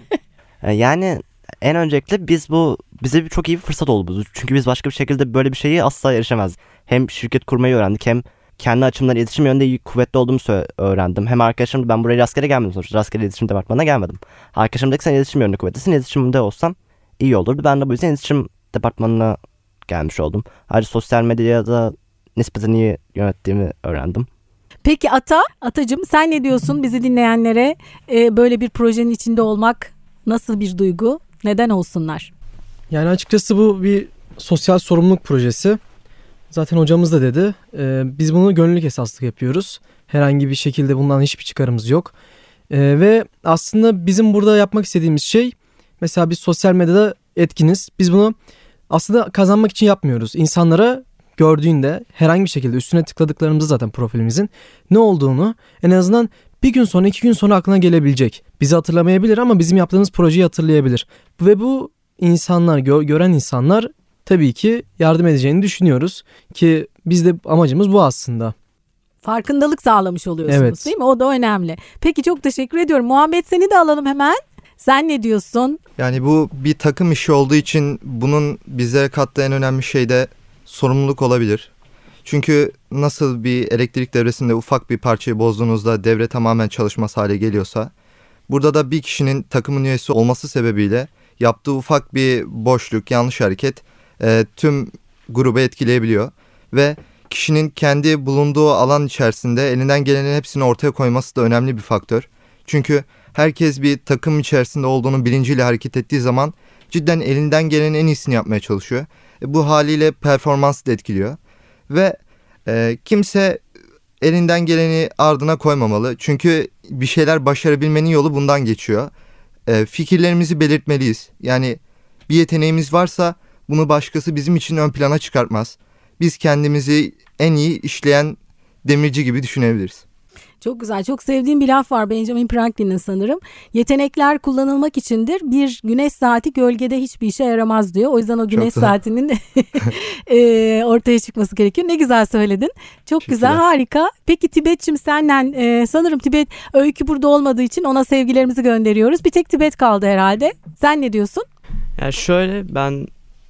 E, yani en öncelikle biz bu bize bir çok iyi bir fırsat oldu bu. Çünkü biz başka bir şekilde böyle bir şeyi asla erişemez. Hem şirket kurmayı öğrendik hem kendi açımdan iletişim yönünde kuvvetli olduğumu öğrendim. Hem arkadaşım ben buraya rastgele gelmedim sonuçta. Rastgele iletişim departmanına gelmedim. Arkadaşım dedi sen iletişim yönünde kuvvetlisin. İletişimde olsan iyi olurdu. Ben de bu yüzden iletişim departmanına gelmiş oldum. Ayrıca sosyal medyada nispeten iyi yönettiğimi öğrendim. Peki Ata, Atacım sen ne diyorsun bizi dinleyenlere e, böyle bir projenin içinde olmak nasıl bir duygu? Neden olsunlar? Yani açıkçası bu bir sosyal sorumluluk projesi. Zaten hocamız da dedi. E, biz bunu gönüllülük esaslı yapıyoruz. Herhangi bir şekilde bundan hiçbir çıkarımız yok. E, ve aslında bizim burada yapmak istediğimiz şey mesela biz sosyal medyada etkiniz. Biz bunu aslında kazanmak için yapmıyoruz. İnsanlara gördüğünde herhangi bir şekilde üstüne tıkladıklarımızda zaten profilimizin ne olduğunu en azından bir gün sonra iki gün sonra aklına gelebilecek. Bizi hatırlamayabilir ama bizim yaptığımız projeyi hatırlayabilir. Ve bu insanlar gö- gören insanlar tabii ki yardım edeceğini düşünüyoruz ki biz de amacımız bu aslında. Farkındalık sağlamış oluyorsunuz evet. değil mi? O da önemli. Peki çok teşekkür ediyorum. Muhammed seni de alalım hemen. Sen ne diyorsun? Yani bu bir takım işi olduğu için bunun bize kattığı en önemli şey de sorumluluk olabilir. Çünkü nasıl bir elektrik devresinde ufak bir parçayı bozduğunuzda devre tamamen çalışmaz hale geliyorsa burada da bir kişinin takımın üyesi olması sebebiyle yaptığı ufak bir boşluk, yanlış hareket e, tüm grubu etkileyebiliyor ve kişinin kendi bulunduğu alan içerisinde elinden gelenin hepsini ortaya koyması da önemli bir faktör. Çünkü herkes bir takım içerisinde olduğunu bilinciyle hareket ettiği zaman cidden elinden gelenin en iyisini yapmaya çalışıyor. E, bu haliyle performansı da etkiliyor. Ve e, kimse elinden geleni ardına koymamalı. Çünkü bir şeyler başarabilmenin yolu bundan geçiyor. E, fikirlerimizi belirtmeliyiz. Yani bir yeteneğimiz varsa bunu başkası bizim için ön plana çıkartmaz. Biz kendimizi en iyi işleyen demirci gibi düşünebiliriz. Çok güzel. Çok sevdiğim bir laf var Benjamin Franklin'in sanırım. Yetenekler kullanılmak içindir. Bir güneş saati gölgede hiçbir işe yaramaz diyor. O yüzden o güneş saatinin e, ortaya çıkması gerekiyor. Ne güzel söyledin. Çok güzel, harika. Peki Tibet'çim senden e, sanırım Tibet öykü burada olmadığı için ona sevgilerimizi gönderiyoruz. Bir tek Tibet kaldı herhalde. Sen ne diyorsun? Yani şöyle ben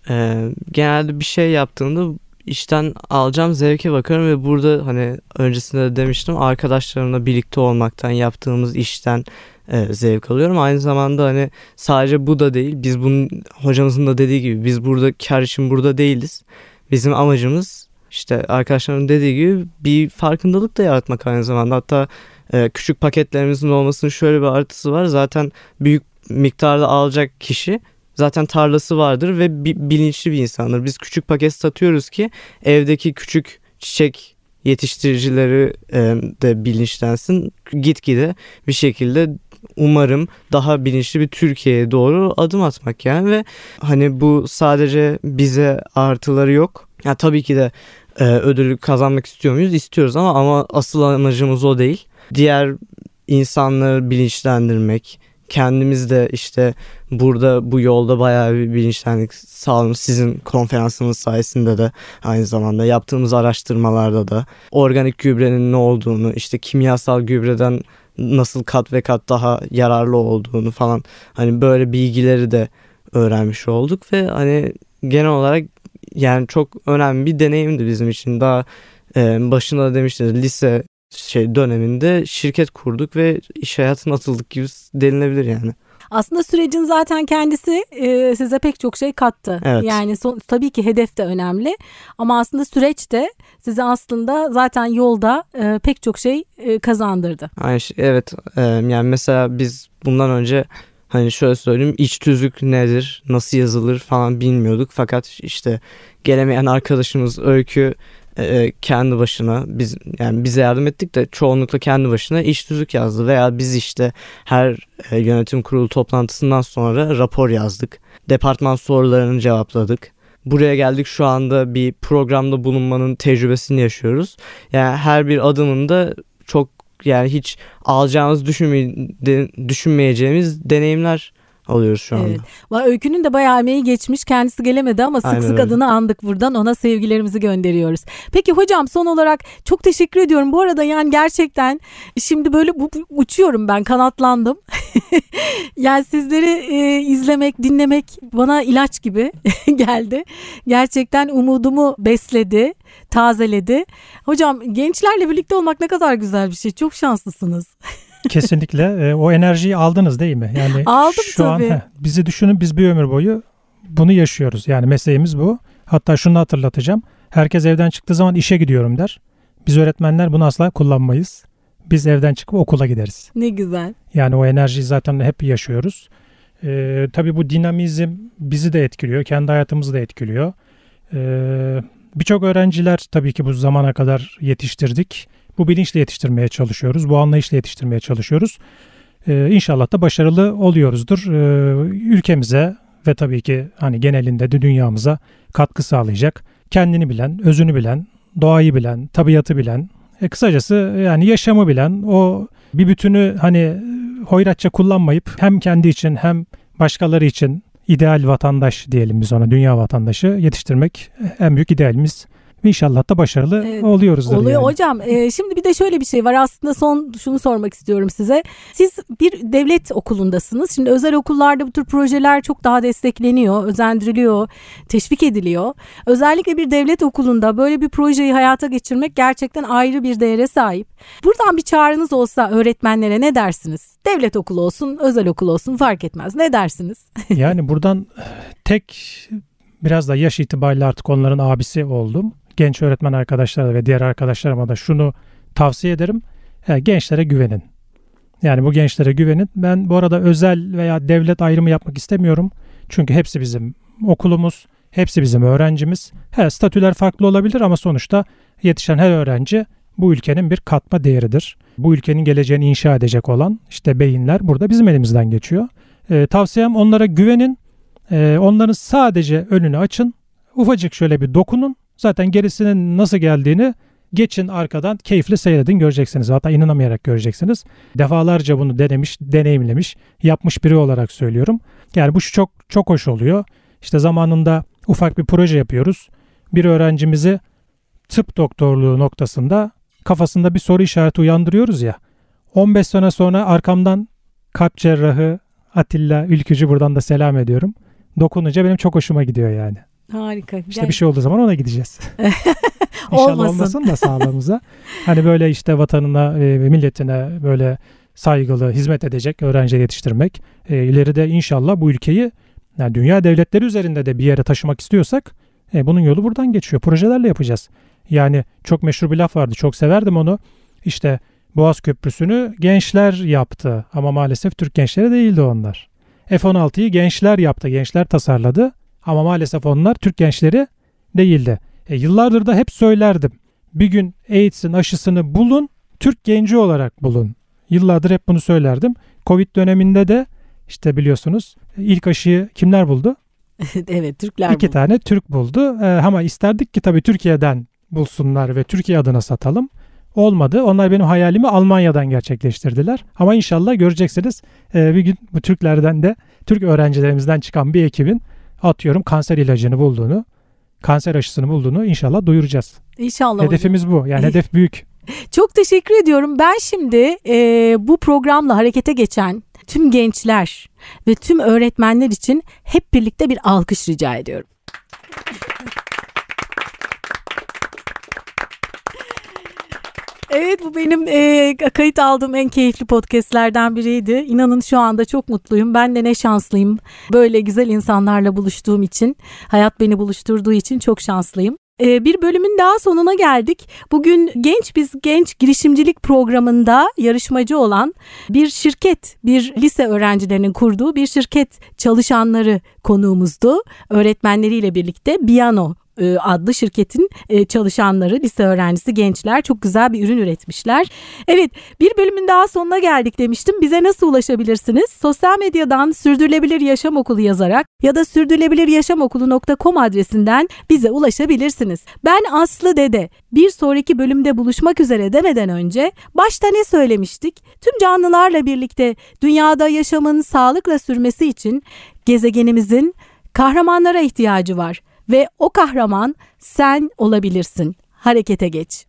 e, genelde bir şey yaptığımda işten alacağım zevke bakıyorum ve burada hani öncesinde de demiştim arkadaşlarımla birlikte olmaktan yaptığımız işten e, zevk alıyorum. Aynı zamanda hani sadece bu da değil biz bunun hocamızın da dediği gibi biz burada kar için burada değiliz. Bizim amacımız işte arkadaşlarımın dediği gibi bir farkındalık da yaratmak aynı zamanda. Hatta e, küçük paketlerimizin olmasının şöyle bir artısı var. Zaten büyük miktarda alacak kişi zaten tarlası vardır ve bilinçli bir insandır. Biz küçük paket satıyoruz ki evdeki küçük çiçek yetiştiricileri e, de bilinçlensin. Gitgide bir şekilde umarım daha bilinçli bir Türkiye'ye doğru adım atmak yani ve hani bu sadece bize artıları yok. Ya tabii ki de e, ödülü kazanmak istiyor muyuz? İstiyoruz ama ama asıl amacımız o değil. Diğer insanları bilinçlendirmek, kendimiz de işte burada bu yolda bayağı bir bilinçlendik sağlamış sizin konferansınız sayesinde de aynı zamanda yaptığımız araştırmalarda da organik gübrenin ne olduğunu işte kimyasal gübreden nasıl kat ve kat daha yararlı olduğunu falan hani böyle bilgileri de öğrenmiş olduk ve hani genel olarak yani çok önemli bir deneyimdi bizim için. Daha e, başında demiştiniz lise şey döneminde şirket kurduk ve iş hayatına atıldık gibi denilebilir yani. Aslında sürecin zaten kendisi e, size pek çok şey kattı. Evet. Yani son, tabii ki hedef de önemli ama aslında süreç de size aslında zaten yolda e, pek çok şey e, kazandırdı. Aynı şey, evet e, yani mesela biz bundan önce hani şöyle söyleyeyim iç tüzük nedir nasıl yazılır falan bilmiyorduk fakat işte gelemeyen arkadaşımız Öykü e, kendi başına biz yani bize yardım ettik de çoğunlukla kendi başına iş tüzük yazdı veya biz işte her e, yönetim kurulu toplantısından sonra rapor yazdık. Departman sorularını cevapladık. Buraya geldik şu anda bir programda bulunmanın tecrübesini yaşıyoruz. Yani her bir adımında çok yani hiç alacağımız düşünme, de, düşünmeyeceğimiz deneyimler alıyoruz şu anda. Evet. Öykünün de bayağı emeği geçmiş. Kendisi gelemedi ama sık Aynen sık öyle. adını andık buradan. Ona sevgilerimizi gönderiyoruz. Peki hocam son olarak çok teşekkür ediyorum. Bu arada yani gerçekten şimdi böyle bu, bu- uçuyorum ben kanatlandım. yani sizleri e, izlemek, dinlemek bana ilaç gibi geldi. Gerçekten umudumu besledi, tazeledi. Hocam gençlerle birlikte olmak ne kadar güzel bir şey. Çok şanslısınız. Kesinlikle e, o enerjiyi aldınız değil mi? Yani Aldım şu an tabii. heh, bizi düşünün biz bir ömür boyu bunu yaşıyoruz. Yani mesleğimiz bu. Hatta şunu hatırlatacağım. Herkes evden çıktığı zaman işe gidiyorum der. Biz öğretmenler bunu asla kullanmayız. Biz evden çıkıp okula gideriz. Ne güzel. Yani o enerjiyi zaten hep yaşıyoruz. Ee, tabii bu dinamizm bizi de etkiliyor. Kendi hayatımızı da etkiliyor. Ee, Birçok öğrenciler tabii ki bu zamana kadar yetiştirdik. Bu bilinçle yetiştirmeye çalışıyoruz. Bu anlayışla yetiştirmeye çalışıyoruz. Ee, inşallah da başarılı oluyoruzdur. Ee, ülkemize ve tabii ki hani genelinde de dünyamıza katkı sağlayacak. Kendini bilen, özünü bilen, doğayı bilen, tabiatı bilen, e, kısacası yani yaşamı bilen, o bir bütünü hani hoyratça kullanmayıp hem kendi için hem başkaları için ideal vatandaş diyelim biz ona dünya vatandaşı yetiştirmek en büyük idealimiz. İnşallah da başarılı Evet, oluyoruzdur. Oluyor yani. hocam. e, şimdi bir de şöyle bir şey var. Aslında son şunu sormak istiyorum size. Siz bir devlet okulundasınız. Şimdi özel okullarda bu tür projeler çok daha destekleniyor, özendiriliyor, teşvik ediliyor. Özellikle bir devlet okulunda böyle bir projeyi hayata geçirmek gerçekten ayrı bir değere sahip. Buradan bir çağrınız olsa öğretmenlere ne dersiniz? Devlet okulu olsun, özel okul olsun fark etmez. Ne dersiniz? Yani buradan tek biraz da yaş itibariyle artık onların abisi oldum. Genç öğretmen arkadaşlara ve diğer arkadaşlarıma da şunu tavsiye ederim. Yani gençlere güvenin. Yani bu gençlere güvenin. Ben bu arada özel veya devlet ayrımı yapmak istemiyorum. Çünkü hepsi bizim okulumuz, hepsi bizim öğrencimiz. He, statüler farklı olabilir ama sonuçta yetişen her öğrenci bu ülkenin bir katma değeridir. Bu ülkenin geleceğini inşa edecek olan işte beyinler burada bizim elimizden geçiyor. Ee, tavsiyem onlara güvenin. Ee, onların sadece önünü açın. Ufacık şöyle bir dokunun. Zaten gerisinin nasıl geldiğini geçin arkadan keyifle seyredin göreceksiniz. Hatta inanamayarak göreceksiniz. Defalarca bunu denemiş, deneyimlemiş, yapmış biri olarak söylüyorum. Yani bu çok çok hoş oluyor. İşte zamanında ufak bir proje yapıyoruz. Bir öğrencimizi tıp doktorluğu noktasında kafasında bir soru işareti uyandırıyoruz ya. 15 sene sonra arkamdan kalp cerrahı Atilla Ülkücü buradan da selam ediyorum. Dokununca benim çok hoşuma gidiyor yani. Harika. İşte bir şey olduğu zaman ona gideceğiz. İnşallah Olmasın. olmasın da sağlığımıza. hani böyle işte vatanına e, ve milletine böyle saygılı hizmet edecek öğrenci yetiştirmek. E, ileride inşallah bu ülkeyi yani dünya devletleri üzerinde de bir yere taşımak istiyorsak e, bunun yolu buradan geçiyor. Projelerle yapacağız. Yani çok meşhur bir laf vardı. Çok severdim onu. İşte Boğaz Köprüsü'nü gençler yaptı ama maalesef Türk gençleri değildi onlar. F-16'yı gençler yaptı, gençler tasarladı ama maalesef onlar Türk gençleri değildi. E, yıllardır da hep söylerdim. Bir gün AIDS'in aşısını bulun, Türk genci olarak bulun. Yıllardır hep bunu söylerdim. Covid döneminde de işte biliyorsunuz ilk aşıyı kimler buldu? evet Türkler İki bu. tane Türk buldu. Ee, ama isterdik ki tabii Türkiye'den bulsunlar ve Türkiye adına satalım. olmadı. Onlar benim hayalimi Almanya'dan gerçekleştirdiler. Ama inşallah göreceksiniz e, bir gün bu Türklerden de Türk öğrencilerimizden çıkan bir ekibin atıyorum kanser ilacını bulduğunu, kanser aşısını bulduğunu inşallah duyuracağız. İnşallah. Hedefimiz bu. Yani hedef büyük. Çok teşekkür ediyorum. Ben şimdi e, bu programla harekete geçen tüm gençler ve tüm öğretmenler için hep birlikte bir alkış rica ediyorum. Evet bu benim e, kayıt aldığım en keyifli podcastlerden biriydi. İnanın şu anda çok mutluyum. Ben de ne şanslıyım. Böyle güzel insanlarla buluştuğum için, hayat beni buluşturduğu için çok şanslıyım. E, bir bölümün daha sonuna geldik. Bugün Genç Biz Genç girişimcilik programında yarışmacı olan bir şirket, bir lise öğrencilerinin kurduğu bir şirket çalışanları konuğumuzdu. Öğretmenleriyle birlikte Biano e, adlı şirketin e, çalışanları, lise öğrencisi gençler çok güzel bir ürün üretmişler. Evet bir bölümün daha sonuna geldik demiştim. Bize nasıl ulaşabilirsiniz? Sosyal medyadan Sürdürülebilir Yaşam Okulu yazarak ya da sürdürülebiliryaşamokulu.com adresinden bize ulaşabilirsiniz. Ben Aslı Dede. Bir sonraki bölümde buluşmak üzere demeden önce başta ne söylemiştik? Tüm canlılarla birlikte dünyada yaşamın sağlıkla sürmesi için gezegenimizin kahramanlara ihtiyacı var ve o kahraman sen olabilirsin. Harekete geç.